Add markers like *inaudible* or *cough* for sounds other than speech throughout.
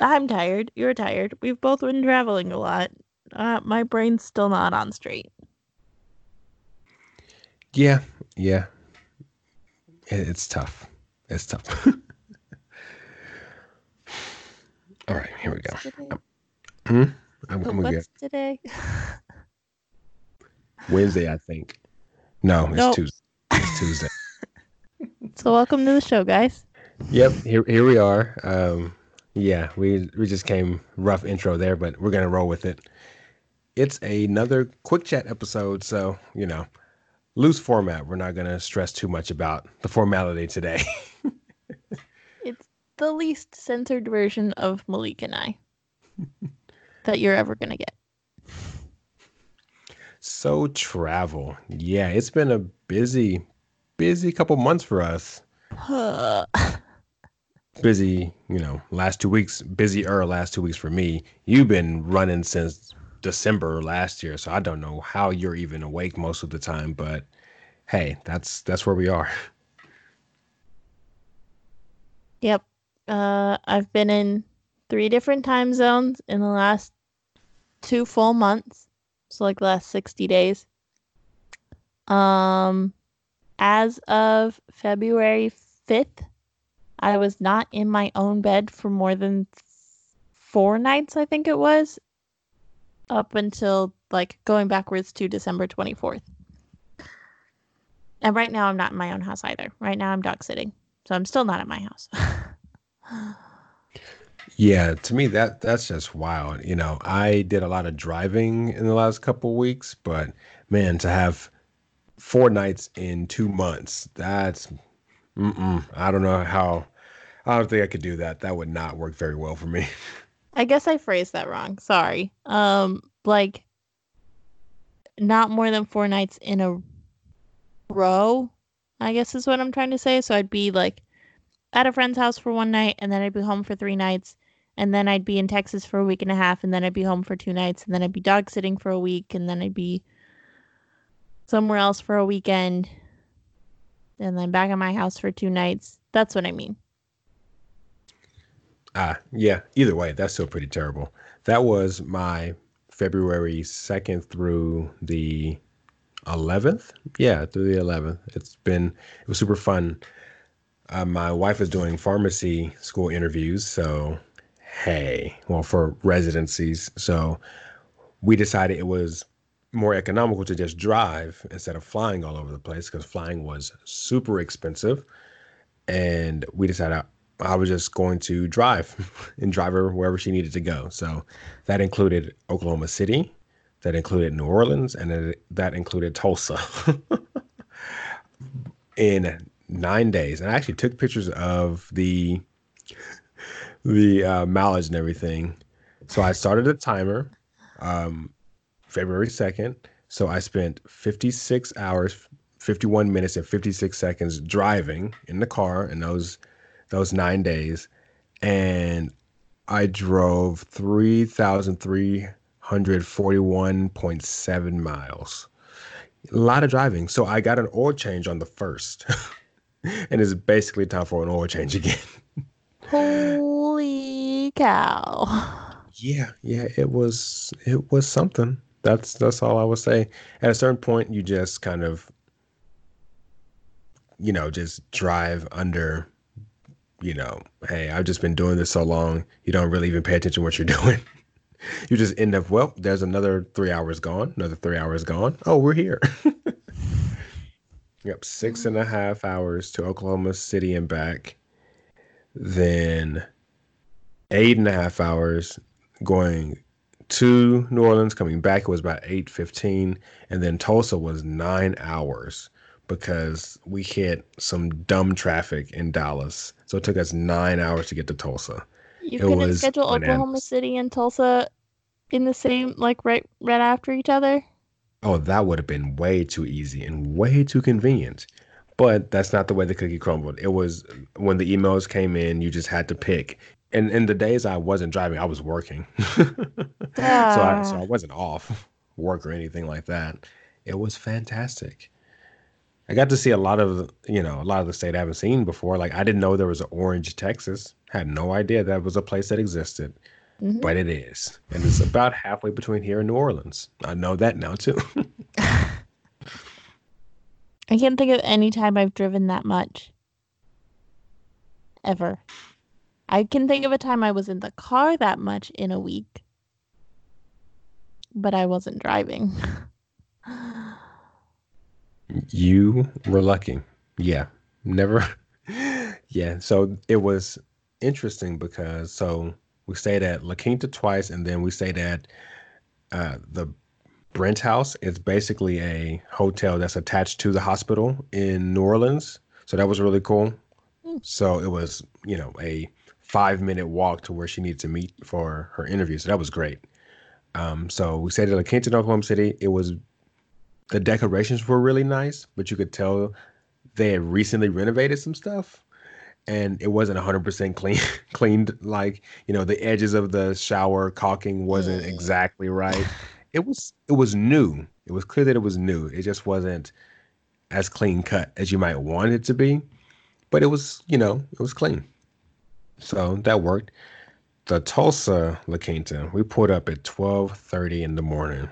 I'm tired. You're tired. We've both been traveling a lot. Uh, my brain's still not on straight. Yeah, yeah. It, it's tough. It's tough. *laughs* All right, here we go. Hmm? I'm, I'm What's today? *laughs* Wednesday, I think. No, it's Nope. Tuesday. It's Tuesday. *laughs* so welcome to the show, guys. Yep, here here we are. Um, yeah, we we just came rough intro there, but we're gonna roll with it. It's another quick chat episode, so you know, loose format. We're not gonna stress too much about the formality today. *laughs* It's the least censored version of Malik and I *laughs* that you're ever gonna get. so travel, yeah, it's been a busy, busy couple months for us. *sighs* Busy, you know, last two weeks, busier last two weeks for me. You've been running since December last year, so I don't know how you're even awake most of the time, but hey, that's that's where we are. Yep. Uh, I've been in three different time zones in the last two full months. So like the last 60 days. Um as of February 5th, I was not in my own bed for more than four nights, I think it was, up until like going backwards to December 24th. And right now I'm not in my own house either. Right now I'm dog sitting. So I'm still not at my house. *laughs* Yeah, to me that that's just wild. You know, I did a lot of driving in the last couple weeks, but man, to have four nights in two months, that's mm-mm, I don't know how. I don't think I could do that. That would not work very well for me. *laughs* I guess I phrased that wrong. Sorry. Um, like not more than four nights in a row. I guess is what I'm trying to say. So I'd be like at a friend's house for one night, and then I'd be home for three nights, and then I'd be in Texas for a week and a half, and then I'd be home for two nights, and then I'd be dog sitting for a week, and then I'd be somewhere else for a weekend, and then back at my house for two nights. That's what I mean. Ah, yeah. Either way, that's still pretty terrible. That was my February 2nd through the 11th. Yeah, through the 11th. It's been, it was super fun. Uh, my wife is doing pharmacy school interviews. So, hey, well, for residencies. So, we decided it was more economical to just drive instead of flying all over the place because flying was super expensive. And we decided I, was just going to drive *laughs* and drive her wherever she needed to go. So that included Oklahoma City, that included New Orleans, and then that included Tulsa *laughs* in nine days. And I actually took pictures of the *laughs* the uh, mileage and everything. So I started a timer um, February 2nd. So I spent 56 hours, 51 minutes, and 56 seconds driving in the car in those those nine days. And I drove 3,341.7 miles. A lot of driving. So I got an oil change on the first. *laughs* and it's basically time for an oil change again. Holy cow. Yeah, yeah, it was it was something. That's that's all I would say. At a certain point, you just kind of, you know, just drive under, you know, hey, I've just been doing this so long, you don't really even pay attention to what you're *laughs* doing. You just end up, well, there's another three hours gone, another three hours gone. Oh, we're here. *laughs* Yep, six and a half hours to Oklahoma City and back. Then eight and a half hours going to New Orleans, coming back. It was about eight fifteen, and then Tulsa was nine hours because we hit some dumb traffic in Dallas. So it took us nine hours to get to Tulsa. You It couldn't schedule Oklahoma. City and Tulsa in the same like right right after each other. Oh, that would have been way too easy and way too convenient. But that's not the way the cookie crumbled. It was when the emails came in, you just had to pick. And in the days I wasn't driving, I was working. *laughs* so I so I Ah. wasn't off work or anything like that. It was fantastic. I got to see a lot of you know a lot of the state I haven't seen before. Like I didn't know there was an Orange, Texas. Had no idea that was a place that existed, mm-hmm. but it is, and it's about halfway between here and New Orleans. I know that now too. *laughs* I can't think of any time I've driven that much. Ever. I can think of a time I was in the car that much in a week, but I wasn't driving. *laughs* You were lucky. Yeah. Never. *laughs* yeah. So it was interesting because so we stayed at La Quinta twice and then we stayed at uh, the Brent House. It's basically a hotel that's attached to the hospital in New Orleans. So that was really cool. Mm. So it was, you know, a five minute walk to where she needed to meet for her interview. So that was great. Um, so we stayed at La Quinta in Oklahoma City. It was the decorations were really nice, but you could tell they had recently renovated some stuff and it wasn't 100% clean *laughs* cleaned like you know the edges of the shower caulking wasn't mm. exactly right. It was it was new. It was clear that it was new. It just wasn't as clean cut as you might want it to be but it was you know it was clean. So that worked. The tulsa la quinta we pulled up at 12.30 in the morning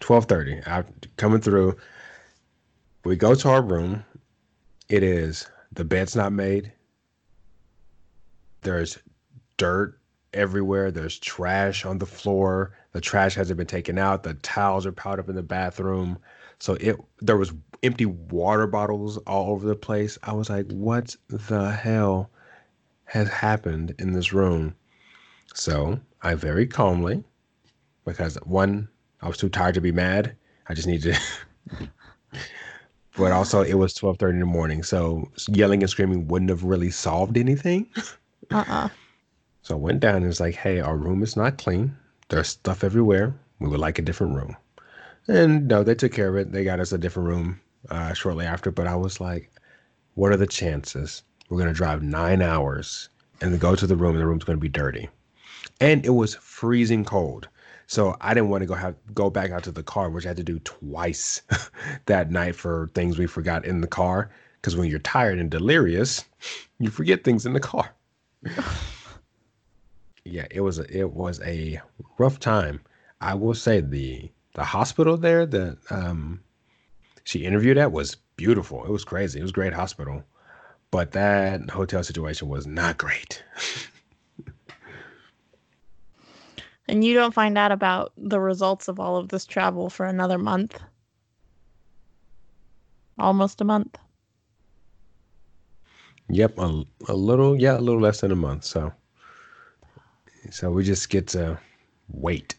twelve thirty. I'm coming through. We go to our room. It is the bed's not made. There's dirt everywhere. There's trash on the floor. The trash hasn't been taken out. The towels are piled up in the bathroom. So it there was empty water bottles all over the place. I was like, what the hell has happened in this room? So I very calmly, because one, I was too tired to be mad. I just needed to. *laughs* but also, it was twelve thirty in the morning, so yelling and screaming wouldn't have really solved anything. Uh *laughs* uh-uh. uh So I went down and was like, "Hey, our room is not clean. There's stuff everywhere. We would like a different room." And no, they took care of it. They got us a different room uh, shortly after. But I was like, "What are the chances we're gonna drive nine hours and go to the room and the room's gonna be dirty?" And it was freezing cold. So I didn't want to go have go back out to the car, which I had to do twice *laughs* that night for things we forgot in the car. Because when you're tired and delirious, you forget things in the car. *laughs* yeah, it was a, it was a rough time. I will say the the hospital there that um, she interviewed at was beautiful. It was crazy. It was great hospital, but that hotel situation was not great. *laughs* And you don't find out about the results of all of this travel for another month. Almost a month. Yep, a, a little, yeah, a little less than a month. So, so we just get to wait.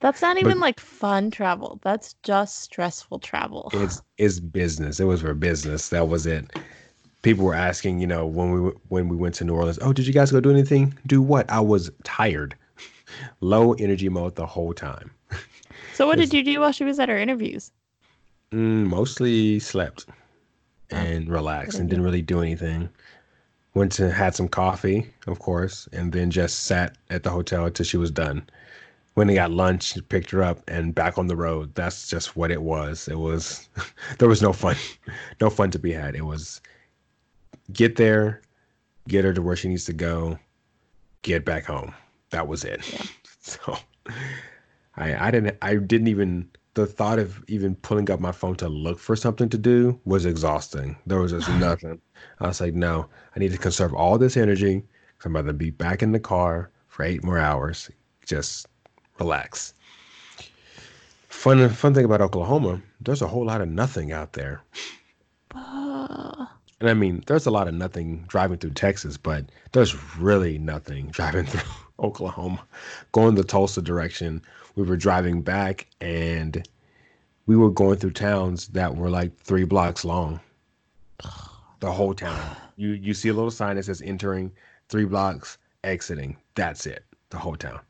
That's not even but like fun travel. That's just stressful travel. *laughs* It's it's business. It was for business. That was it. People were asking, you know, when we when we went to New Orleans. Oh, did you guys go do anything? Do what? I was tired low energy mode the whole time. So what did you do while she was at her interviews? Mm, mostly slept oh, and relaxed and didn't really do anything. Went to had some coffee, of course, and then just sat at the hotel until she was done. When they got lunch, picked her up and back on the road. That's just what it was. It was *laughs* there was no fun. *laughs* No fun to be had. It was get there, get her to where she needs to go, get back home that was it. Yeah. *laughs* So I I didn't I didn't even the thought of even pulling up my phone to look for something to do was exhausting. There was just *laughs* nothing. I was like, no, I need to conserve all this energy. Cause I'm about to be back in the car for eight more hours. Just relax. Fun fun thing about Oklahoma, there's a whole lot of nothing out there. And I mean, there's a lot of nothing driving through Texas, but there's really nothing *laughs* driving through Oklahoma, going the Tulsa direction. We were driving back and we were going through towns that were like three blocks long. The whole town. You you see a little sign that says entering three blocks, exiting. That's it. The whole town.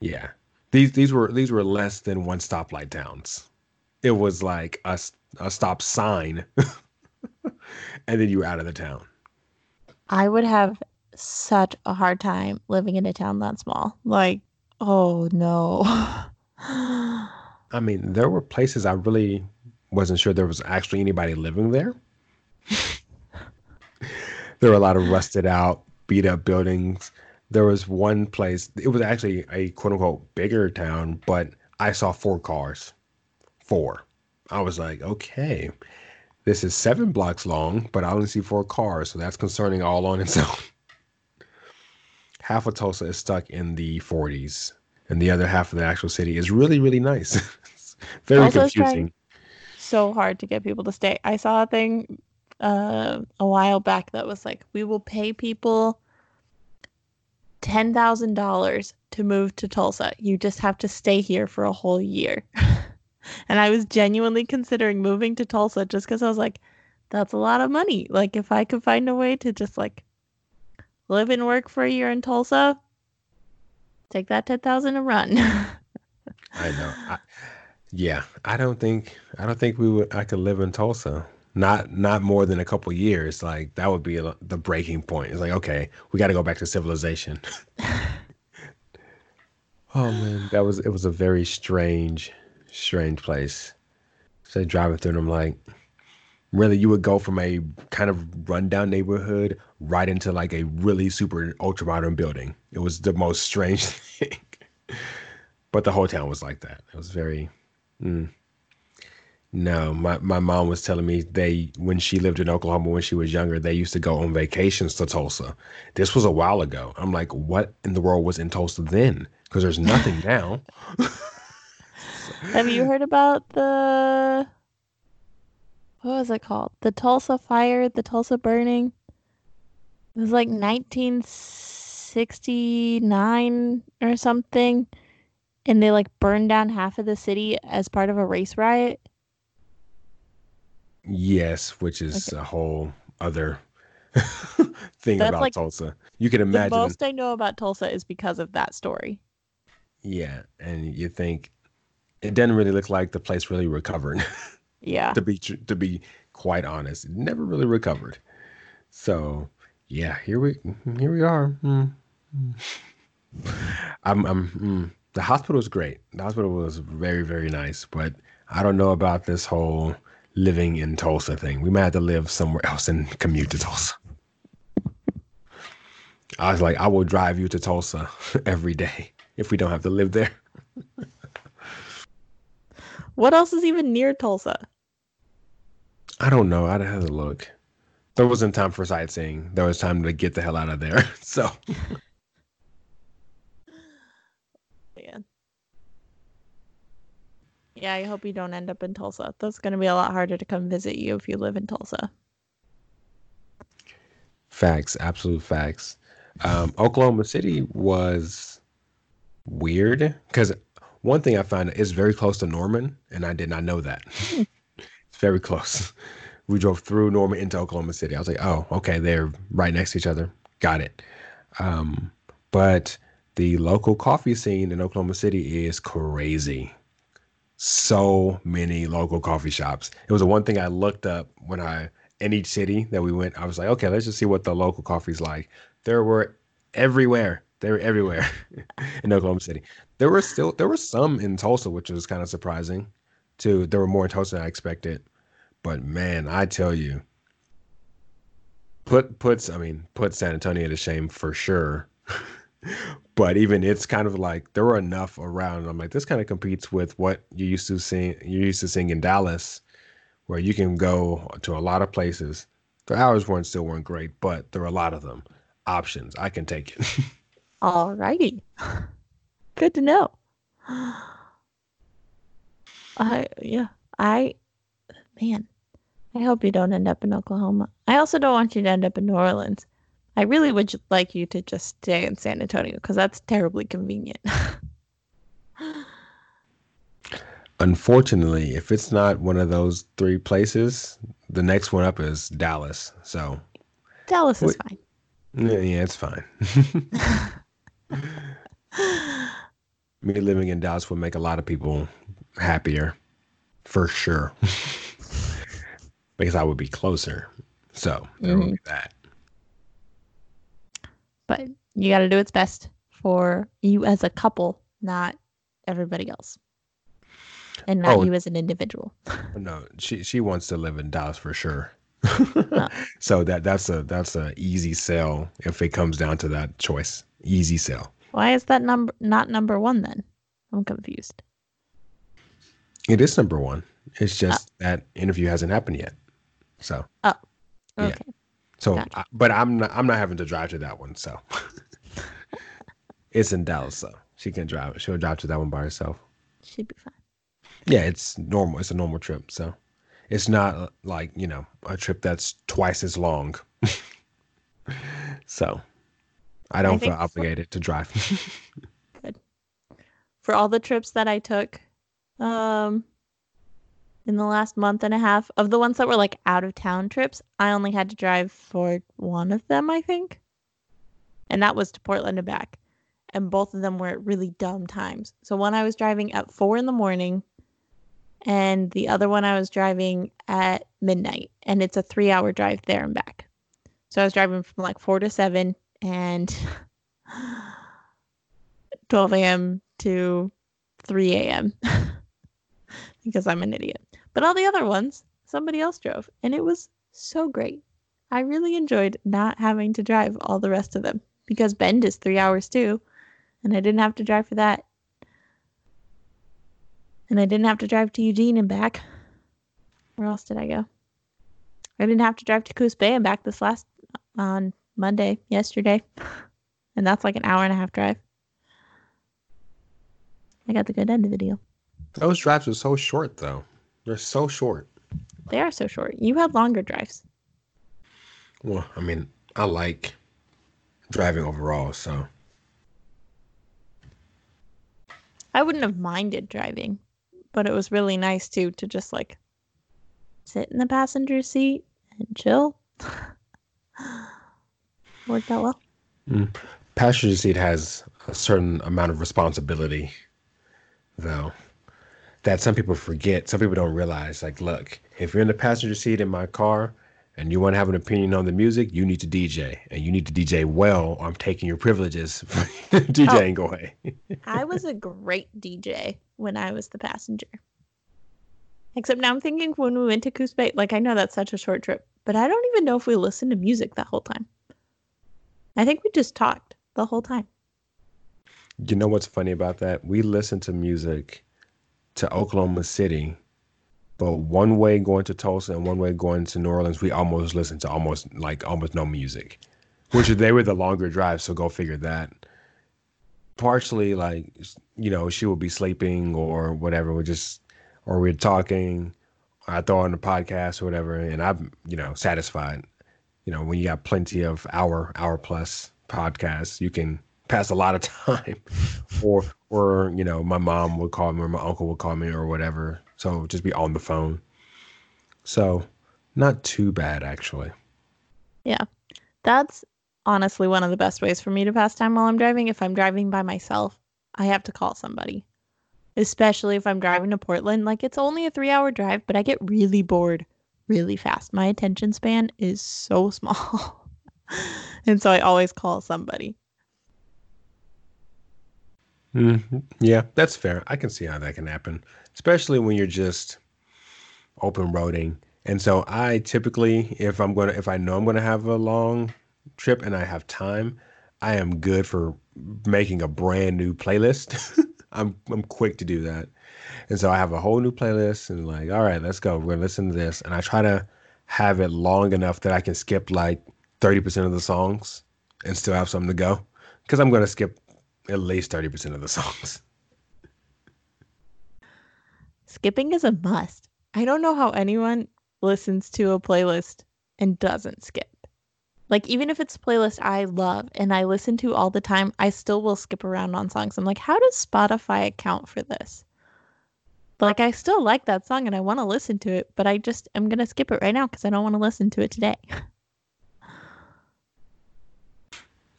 Yeah. These these were these were less than one stoplight towns. It was like a, a stop sign. *laughs* *laughs* and then you were out of the town. I would have such a hard time living in a town that small. Like, oh no. *sighs* I mean, there were places I really wasn't sure there was actually anybody living there. *laughs* there were a lot of rusted out, beat up buildings. There was one place, it was actually a quote unquote bigger town, but I saw four cars. Four. I was like, okay, this is seven blocks long, but I only see four cars, so that's concerning all on its *laughs* own. half of Tulsa is stuck in the 40s, and the other half of the actual city is really, really nice. *laughs* very Tulsa's confusing. So hard to get people to stay. I saw a thing uh, a while back that was like, we will pay people ten thousand dollars to move to Tulsa. You just have to stay here for a whole year. *laughs* and I was genuinely considering moving to Tulsa just because I was like, that's a lot of money. Like if I could find a way to just like live and work for a year in Tulsa, take that ten thousand and run. *laughs* I know. I, yeah, I don't think I don't think we would. I could live in Tulsa. Not not more than a couple years. Like that would be a, the breaking point. It's like okay, we got to go back to civilization. *laughs* oh man, that was it. Was a very strange, strange place. So driving through, and I'm like, really you would go from a kind of rundown neighborhood right into like a really super ultra modern building. It was the most strange *laughs* thing. but the whole town was like that. It was very mm. No, my, my mom was telling me they when she lived in Oklahoma when she was younger, they used to go on vacations to Tulsa. This was a while ago. I'm like, what in the world was in Tulsa then? Because there's nothing now. *laughs* Have you heard about the what was it called? The Tulsa fire, the Tulsa burning. It was like 1969 or something. And they like burned down half of the city as part of a race riot. Yes, which is okay. a whole other *laughs* thing That's about like, Tulsa. You can imagine. The most I know about Tulsa is because of that story. Yeah, and you think it doesn't really look like the place really recovered. *laughs* Yeah. to be to be quite honest, it never really recovered. So yeah, here we here we are. Mm. *laughs* I'm I'm mm. the hospital was great. The hospital was very very nice, but I don't know about this whole living in Tulsa thing. We might have to live somewhere else and commute to Tulsa. I was like, I will drive you to Tulsa *laughs* every day if we don't have to live there. What else is even near Tulsa? I don't know. I'd have to look. There wasn't time for sightseeing. There was time to get the hell out of there. *laughs* So. *laughs* yeah. Yeah, I hope you don't end up in Tulsa. That's going to be a lot harder to come visit you if you live in Tulsa. Facts, absolute facts. Um, Oklahoma City was weird because one thing I found is very close to Norman, and I did not know that. *laughs* It's very close. We drove through Norman into Oklahoma City. I was like, oh, okay, they're right next to each other. Got it. Um, but the local coffee scene in Oklahoma City is crazy. So many local coffee shops. It was the one thing I looked up when I in each city that we went. I was like, okay, let's just see what the local coffee's like. There were everywhere. They were everywhere *laughs* in Oklahoma City. There were still there were some in Tulsa, which was kind of surprising too. There were more in Tulsa than I expected. But man, I tell you, put puts I mean put San Antonio to shame for sure. *laughs* but even it's kind of like there were enough around. I'm like this kind of competes with what you used to see you used to seeing in Dallas, where you can go to a lot of places. The hours weren't still weren't great, but there were a lot of them options. I can take it. *laughs* All righty, good to know. *gasps* I yeah, I man, I hope you don't end up in Oklahoma. I also don't want you to end up in New Orleans. I really would like you to just stay in San Antonio because that's terribly convenient. *laughs* Unfortunately, if it's not one of those three places, the next one up is Dallas. So Dallas is fine. Yeah, yeah, it's fine. *laughs* *laughs* Me living in Dallas would make a lot of people happier, for sure, *laughs* because I would be closer. So there mm-hmm. will be that. But you got to do its best for you as a couple, not everybody else. and not Oh. you as an individual. *laughs* No, she she wants to live in Dallas for sure. *laughs* So that that's a that's a easy sell if it comes down to that choice. Easy sell. Why is that number not number one then? I'm confused. It is number one. It's just that interview hasn't happened yet. So Oh. Okay. so, Gotcha. I, but I'm not I'm not having to drive to that one. So *laughs* it's in Dallas, so she can drive. She'll drive to that one by herself. She'd be fine. Yeah, it's normal. It's a normal trip. So it's not uh, like, you know, a trip that's twice as long. *laughs* so I don't feel think for- obligated to drive. *laughs* Good. For all the trips that I took um in the last month and a half, of the ones that were like out of town trips, I only had to drive for one of them, I think. And that was to Portland and back. And both of them were at really dumb times. So one I was driving at four in the morning and the other one I was driving at midnight. And it's a three hour drive there and back. So I was driving from like four to seven and 12 a.m. to 3 a.m. *laughs* because I'm an idiot. But all the other ones, somebody else drove, and it was so great. I really enjoyed not having to drive all the rest of them because Bend is three hours too, and I didn't have to drive for that. And I didn't have to drive to Eugene and back. Where else did I go? I didn't have to drive to Coos Bay and back this last on Monday, yesterday. And that's like an hour and a half drive. I got the good end of the deal. Those drives are so short though. They're so short. They are so short. You had longer drives. Well, I mean, I like driving overall, so I wouldn't have minded driving, but it was really nice too to just like sit in the passenger seat and chill. *laughs* Worked out well. Mm. passenger seat has a certain amount of responsibility though that some people forget some people don't realize like look if you're in the passenger seat in my car and you want to have an opinion on the music you need to dj and you need to dj well or i'm taking your privileges *laughs* djing oh. away *laughs* I was a great DJ when I was the passenger. Except now I'm thinking when we went to Coos Bay, like I know that's such a short trip, but I don't even know if we listened to music that whole time. I think we just talked the whole time. you know what's funny about that? We listen to music to oklahoma city but one way going to tulsa and one way going to new orleans we almost listen to almost like almost no music. Which they were the longer drives so go figure that. Partially like you know she will be sleeping or whatever we just or we're talking i throw on the podcast or whatever and i'm you know satisfied you know when you got plenty of hour hour plus podcasts you can pass a lot of *laughs* time or or you know my mom would call me or my uncle would call me or whatever so just be on the phone so not too bad actually Yeah. That's honestly one of the best ways for me to pass time while I'm driving. If I'm driving by myself, I have to call somebody. Especially if I'm driving to Portland. Like it's only a three hour drive, but I get really bored really fast. My attention span is so *laughs* small. and so I always call somebody. Mhm. Yeah, that's fair. I can see how that can happen, especially when you're just open roading. And so I typically, if I'm gonna, if I know I'm gonna have a long trip and I have time, I am good for making a brand new playlist. *laughs* I'm I'm quick to do that. And so I have a whole new playlist and like, all right, let's go. We're gonna listen to this. And I try to have it long enough that I can skip like 30% of the songs and still have something to go. Because I'm gonna skip at least 30% of the *laughs* songs. Skipping is a must. I don't know how anyone listens to a playlist and doesn't skip. Like even if it's a playlist I love and I listen to all the time, I still will skip around on songs. I'm like, how does Spotify account for this? Like I still like that song and I want to listen to it, but I just I'm gonna skip it right now because I don't want to listen to it today. *laughs*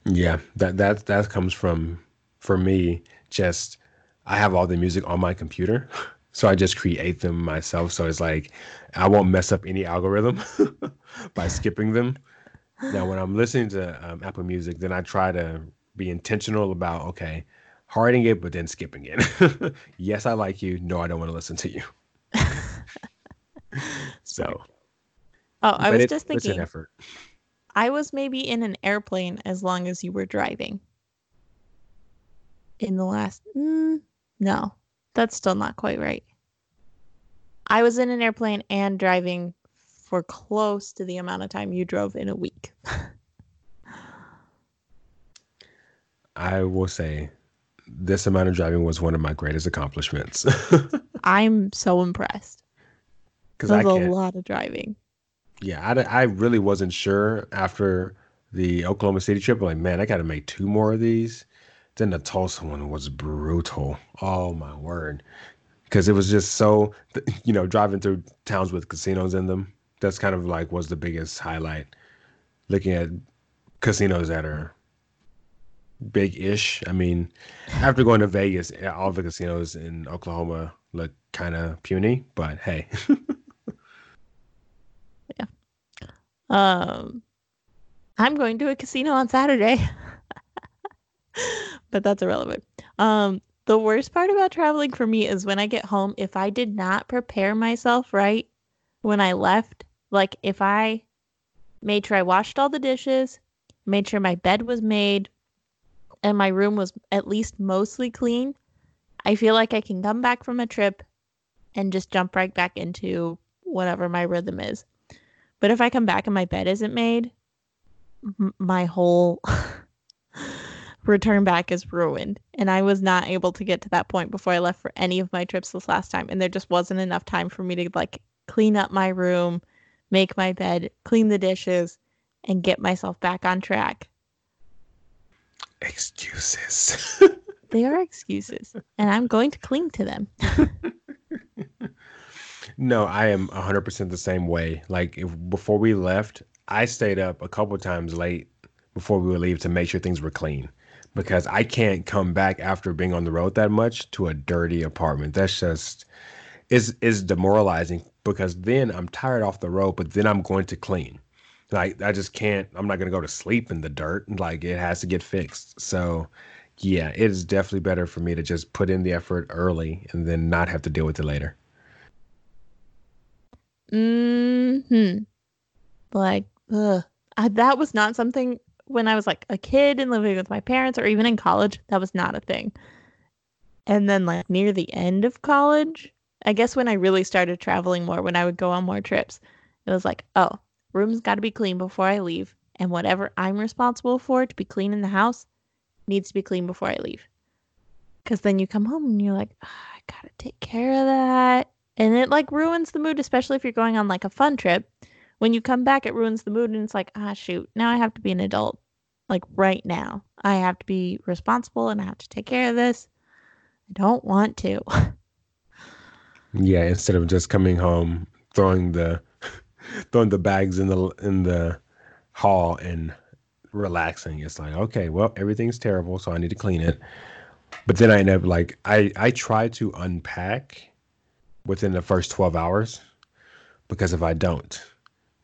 Yeah, that that that comes from for me just I have all the music on my computer. *laughs* So I just create them myself. So it's like I won't mess up any algorithm *laughs* by skipping them. Now when I'm listening to um, Apple Music, then I try to be intentional about okay, hearting it, but then skipping it. *laughs* yes, I like you. No, I don't want to listen to you. *laughs* so. Oh, I was it, just thinking. It's an effort. I was maybe in an airplane as long as you were driving. In the last, mm, no, that's still not quite right. I was in an airplane and driving for close to the amount of time you drove in a week. *laughs* I will say this amount of driving was one of my greatest accomplishments. *laughs* I'm so impressed. Because a lot of driving. Yeah, I, I really wasn't sure after the Oklahoma City trip. Like, man, I got to make two more of these. Then the Tulsa one was brutal. Oh my word! Because it was just so, you know, driving through towns with casinos in them. That's kind of like was the biggest highlight. Looking at casinos that are big-ish. I mean, after going to Vegas, all the casinos in Oklahoma look kind of puny, but hey. *laughs* yeah. Um, I'm going to a casino on Saturday, *laughs* but that's irrelevant. Um, the worst part about traveling for me is when I get home. If I did not prepare myself right when I left, like if I made sure I washed all the dishes, made sure my bed was made, and my room was at least mostly clean, I feel like I can come back from a trip and just jump right back into whatever my rhythm is. But if I come back and my bed isn't made, m- my whole *laughs* return back is ruined. And I was not able to get to that point before I left for any of my trips this last time. And there just wasn't enough time for me to like clean up my room, make my bed, clean the dishes, and get myself back on track. Excuses. *laughs* they are excuses, and I'm going to cling to them. *laughs* no, I am 100% the same way. Like if, before we left, I stayed up a couple times late before we would leave to make sure things were clean because I can't come back after being on the road that much to a dirty apartment. That's just is is demoralizing because then I'm tired off the road, but then I'm going to clean. Like I just can't. I'm not gonna go to sleep in the dirt. Like it has to get fixed. So, yeah, it is definitely better for me to just put in the effort early and then not have to deal with it later. Hmm. Like, ugh. I, that was not something when I was like a kid and living with my parents, or even in college. That was not a thing. And then, like near the end of college, I guess when I really started traveling more, when I would go on more trips, it was like, oh, room's got to be clean before I leave, and whatever I'm responsible for to be clean in the house needs to be clean before I leave. Because then you come home and you're like, oh, I gotta take care of that, and it like ruins the mood, especially if you're going on like a fun trip. When you come back, it ruins the mood, and it's like, ah, shoot, now I have to be an adult, like right now. I have to be responsible and I have to take care of this. I don't want to. *laughs* Yeah, instead of just coming home, throwing the throwing the bags in the in the hall and relaxing. It's like, okay, well, everything's terrible, so I need to clean it. But then I end up like I I try to unpack within the first 12 hours because if I don't,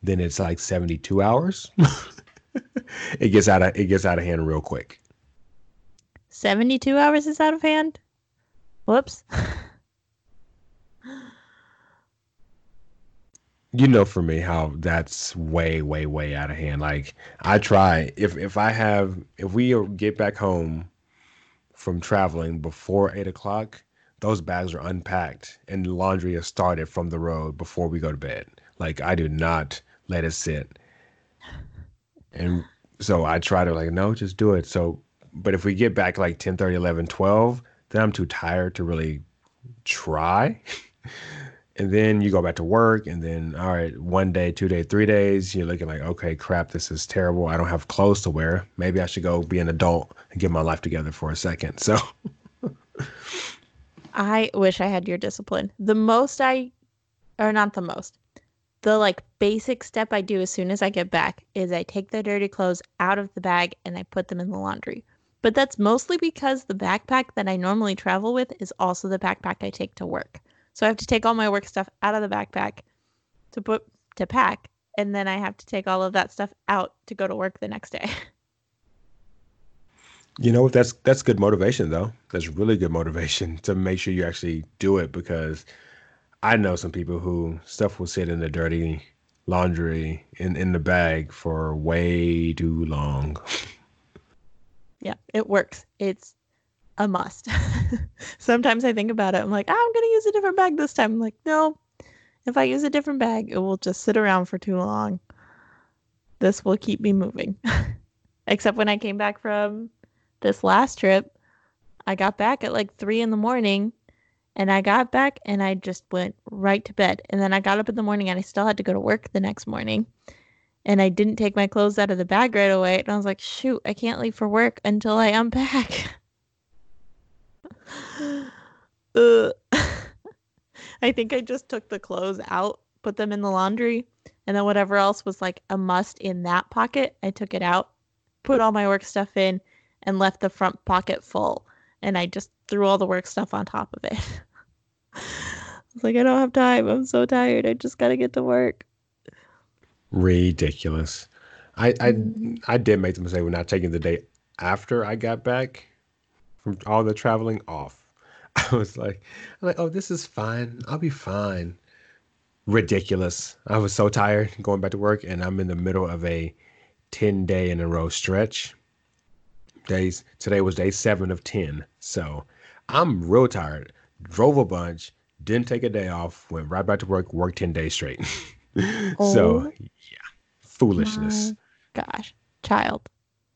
then it's like 72 hours. *laughs* it gets out of it gets out of hand real quick. 72 hours is out of hand? Whoops. *laughs* you know for me how that's way way way out of hand. Like i try if if i have if we get back home from traveling before eight o'clock those bags are unpacked and laundry is started from the road before we go to bed. Like i do not let it sit. And so i try to like no just do it. So but if we get back like 10 30 11 12 then i'm too tired to really try *laughs* and then you go back to work and then all right one day two day three days you're looking like okay crap this is terrible. I don't have clothes to wear. Maybe i should go be an adult and get my life together for a second. So i wish i had your discipline. The most i or not the most the like basic step i do as soon as i get back is i take the dirty clothes out of the bag and i put them in the laundry. But that's mostly because the backpack that i normally travel with is also the backpack i take to work so I have to take all my work stuff out of the backpack to put to pack, and then I have to take all of that stuff out to go to work the next day. *laughs* You know what? That's that's good motivation though. That's really good motivation *laughs* to make sure you actually do it because I know some people who stuff will sit in the dirty laundry in in the bag for way too long. *laughs* Yeah, it works. It's a must. *laughs* Sometimes I think about it. I'm like, oh, I'm going to use a different bag this time. I'm like, no, if I use a different bag, it will just sit around for too long. This will keep me moving. *laughs* Except when I came back from this last trip, I got back at like three in the morning and I got back and I just went right to bed. And then I got up in the morning and I still had to go to work the next morning and I didn't take my clothes out of the bag right away. And I was like, shoot, I can't leave for work until I unpack. *laughs* uh, *laughs* I think I just took the clothes out, put them in the laundry, and then whatever else was like a must in that pocket, I took it out, put all my work stuff in, and left the front pocket full. And I just threw all the work stuff on top of it. *laughs* I was like, I don't have time. I'm so tired. I just got to get to work. Ridiculous. I, I I did make the mistake of not taking the day after I got back from all the traveling off. *laughs* I was like, I'm like, oh, this is fine. I'll be fine. Ridiculous. I was so tired going back to work, and I'm in the middle of a 10 day in a row stretch. Days today was day seven of 10. So I'm real tired. Drove a bunch, didn't take a day off, went right back to work, worked 10 days straight. *laughs* so Oh yeah, foolishness. gosh, child.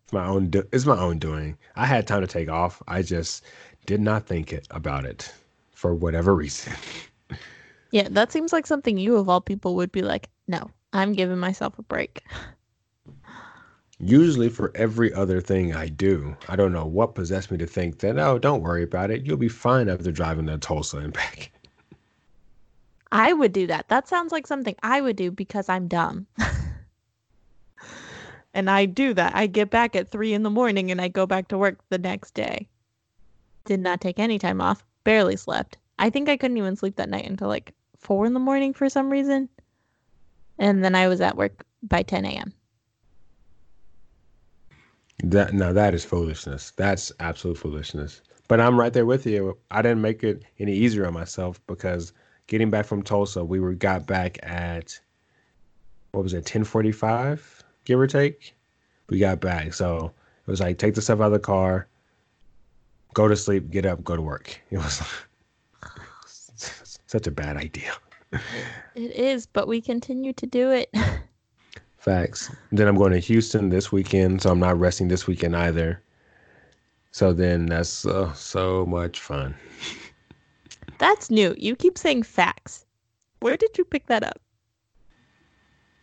It's my own. Do- it's my own doing. I had time to take off. I just did not think it about it for whatever reason. *laughs* Yeah, that seems like something you of all people would be like, no, I'm giving myself a break. Usually, for every other thing I do, I don't know what possessed me to think that. Oh, don't worry about it. You'll be fine after driving to Tulsa and back. *laughs* I would do that. That sounds like something I would do because I'm dumb. *laughs* and I do that. I get back at three in the morning and I go back to work the next day. Did not take any time off. Barely slept. I think I couldn't even sleep that night until like four in the morning for some reason. And then I was at work by 10 a.m. That now that is foolishness. That's absolute foolishness. But I'm right there with you. I didn't make it any easier on myself because getting back from Tulsa, we were got back at what was it, 10:45, give or take. We got back, so it was like take the stuff out of the car, go to sleep, get up, go to work. It was *laughs* such a bad idea. It is, but we continue to do it. Facts. Then I'm going to Houston this weekend, so I'm not resting this weekend either. So then that's uh, so much fun. That's new. You keep saying facts. Where did you pick that up?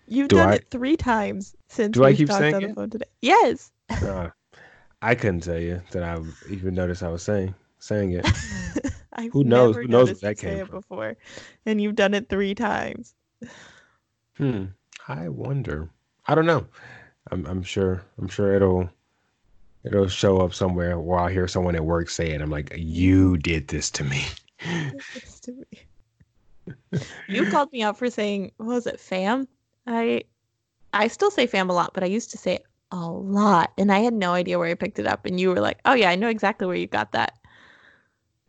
You've Do done I- it three times since Do I we've keep talked saying on the it? phone today. Yes. Uh, I couldn't tell you that I even noticed I was saying saying it. *laughs* Who knows? Who knows that came it from? before, and you've done it three times. Hmm. I wonder. I don't know. I'm I'm sure I'm sure it'll it'll show up somewhere where I hear someone at work say it. I'm like, you did this to me. It's to me. *laughs* you called me out for saying what was it fam? I I still say fam a lot, but I used to say it a lot, and I had no idea where I picked it up. And you were like, "Oh yeah, I know exactly where you got that."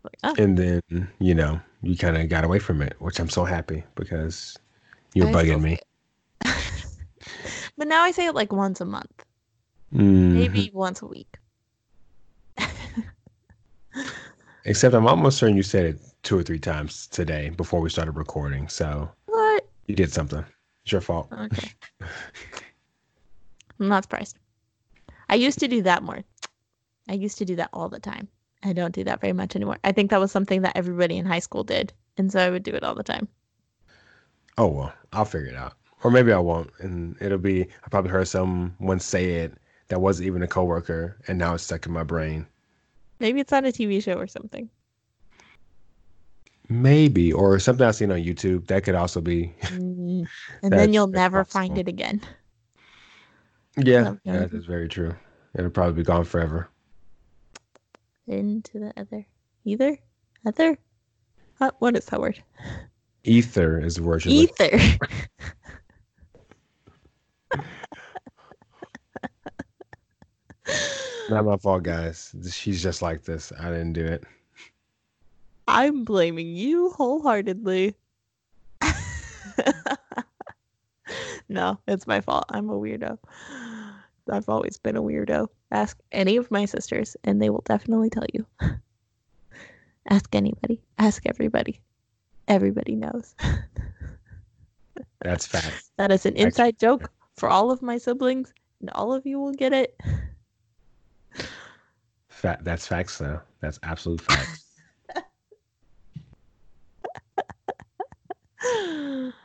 Like, oh, And then, you know, you kind of got away from it, which I'm so happy because you're I bugging me. *laughs* but now I say it like once a month, Mhm. maybe once a week. *laughs* Except I'm almost certain you said it two or three times today before we started recording. So What? you did something. It's your fault. Okay. *laughs* I'm not surprised. I used to do that more. I used to do that all the time. I don't do that very much anymore. I think that was something that everybody in high school did. And so I would do it all the time. Oh well, I'll figure it out. Or maybe I won't, and it'll be. I probably heard someone say it that wasn't even a coworker, and now it's stuck in my brain. Maybe it's on a TV show or something. Maybe, or something I've seen on YouTube. That could also be. Mm. *laughs* And then you'll never find it again. Yeah, Okay. yeah, that's very true. It'll probably be gone forever. Into the other. Either? Other? Uh, what is that word? Ether is the word you're. Ether. *laughs* Not my fault, guys. She's just like this. I didn't do it. I'm blaming you wholeheartedly. *laughs* no, it's my fault. I'm a weirdo. I've always been a weirdo. Ask any of my sisters, and they will definitely tell you. *laughs* Ask anybody. Ask everybody. Everybody knows. That's fact. *laughs* That is an inside joke for all of my siblings, and all of you will get it. Fact. That's facts, though. That's absolute facts. *laughs*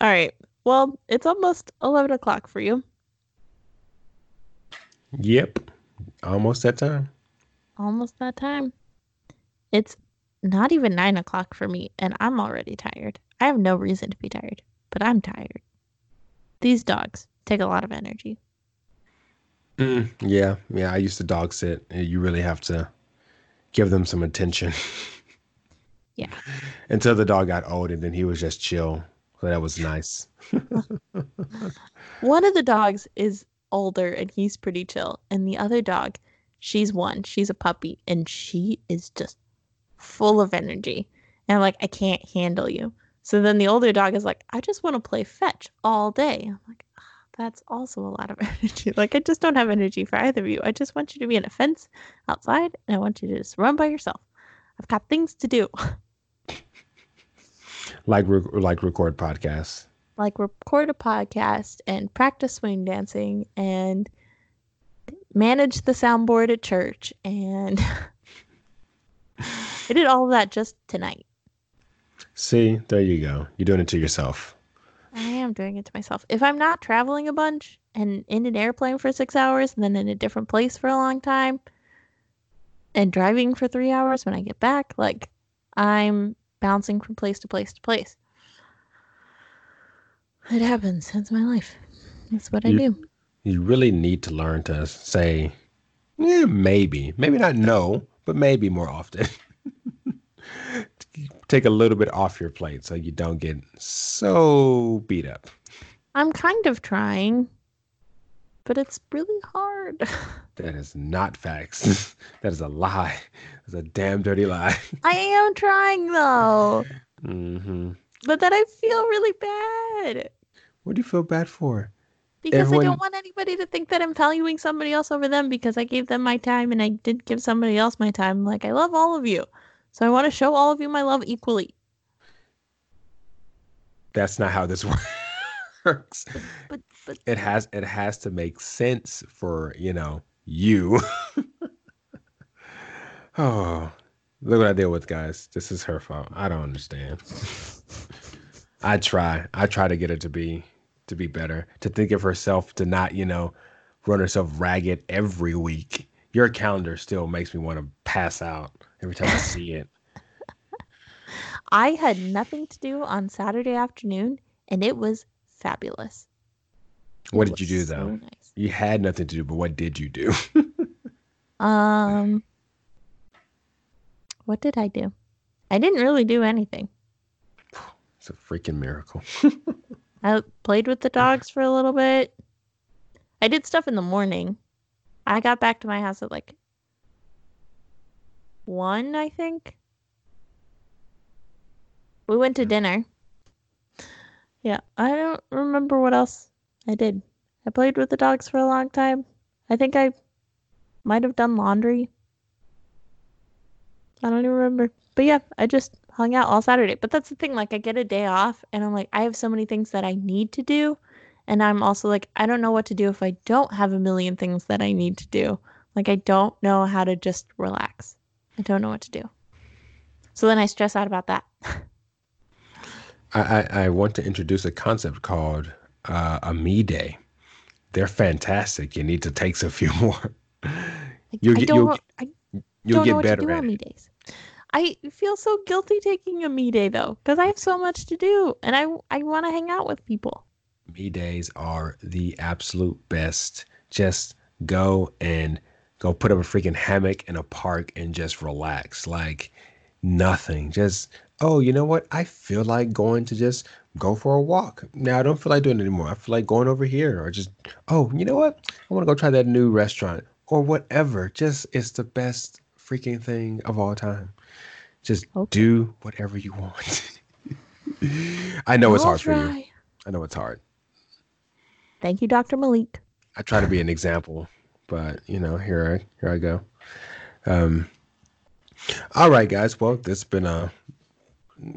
all right. Well, it's almost 11 o'clock for you. Yep. Almost that time. Almost that time. It's not even 9 o'clock for me, and I'm already tired. I have no reason to be tired, but I'm tired. These dogs take a lot of energy. Mm, yeah. Yeah. I used to dog sit. And you really have to give them some attention. *laughs* Yeah. Until the dog got old, and then he was just chill. So that was nice. *laughs* One of the dogs is older and he's pretty chill. And the other dog, she's one. She's a puppy and she is just full of energy. And I'm like, I can't handle you. So then the older dog is like, I just want to play fetch all day. I'm like, oh, that's also a lot of *laughs* energy. Like, I just don't have energy for either of you. I just want you to be in a fence outside and I want you to just run by yourself. I've got things to do. *laughs* like re- like record podcasts. Like record a podcast and practice swing dancing and manage the soundboard at church and *laughs* I did all of that just tonight. See, there you go. You're doing it to yourself. I am doing it to myself. If I'm not traveling a bunch and in an airplane for six hours and then in a different place for a long time and driving for three hours when I get back, like I'm bouncing from place to place to place. It happens. That's my life. That's what you, I do. You really need to learn to say, yeah, maybe. Maybe not no, but maybe more often. *laughs* Take a little bit off your plate so you don't get so beat up. I'm kind of trying, but it's really hard. *laughs* That is not facts. *laughs* that is a lie. That's a damn dirty lie. I am trying though. Mm-hmm. But then I feel really bad. What do you feel bad for? Because Everyone- I don't want anybody to think that I'm valuing somebody else over them because I gave them my time and I did give somebody else my time. Like I love all of you. So I want to show all of you my love equally. That's not how this *laughs* works. But but It has it has to make sense for, you know, you. *laughs* oh, look what I deal with, guys. This is her fault. I don't understand. *laughs* I try. I try to get her to be to be better, to think of herself, to not, you know, run herself ragged every week. Your calendar still makes me want to pass out every time I *laughs* see it. I had nothing to do on Saturday afternoon and it was fabulous. What did you do so though? nice. You had nothing to do, but what did you do? *laughs* Um what did I do? I didn't really do anything. It's a freaking miracle. *laughs* I played with the dogs for a little bit. I did stuff in the morning. I got back to my house at like one, I think. We went to dinner. Yeah, I don't remember what else I did. I played with the dogs for a long time. I think I might have done laundry. I don't even remember. But yeah, I just hung out all Saturday. But that's the thing, like I get a day off and I'm like, I have so many things that I need to do. And I'm also like, I don't know what to do if I don't have a million things that I need to do. Like I don't know how to just relax. I don't know what to do. So then I stress out about that. *laughs* I, I, I want to introduce a concept called uh, a me day. They're fantastic. You need to take a few *laughs* more. You'll get- you'll I You'll get better at me days. I feel so guilty taking a me day though, because I have so much to do and I I want to hang out with people. Me days are the absolute best. Just go and go put up a freaking hammock in a park and just relax. Like nothing. Just oh, you know what? I feel like going to just go for a walk. Now I don't feel like doing it anymore. I feel like going over here or just, oh, you know what? I want to go try that new restaurant or whatever. Just it's the best freaking thing of all time. Just okay. do whatever you want. *laughs* I know it's I'll hard try. for you. I know it's hard. Thank you, Dr. Malik. I try to be an example, but you know, here I here I go. Um all right, guys. Well, this has been a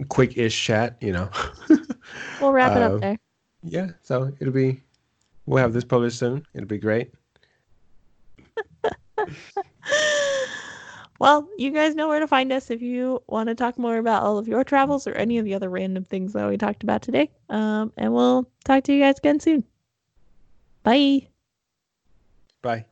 quick-ish chat, you know. *laughs* we'll wrap it uh, up there. Yeah, so it'll be we'll have this published soon. It'll be great. *laughs* well, you guys know where to find us if you want to talk more about all of your travels or any of the other random things that we talked about today. Um, and we'll talk to you guys again soon. Bye. Bye.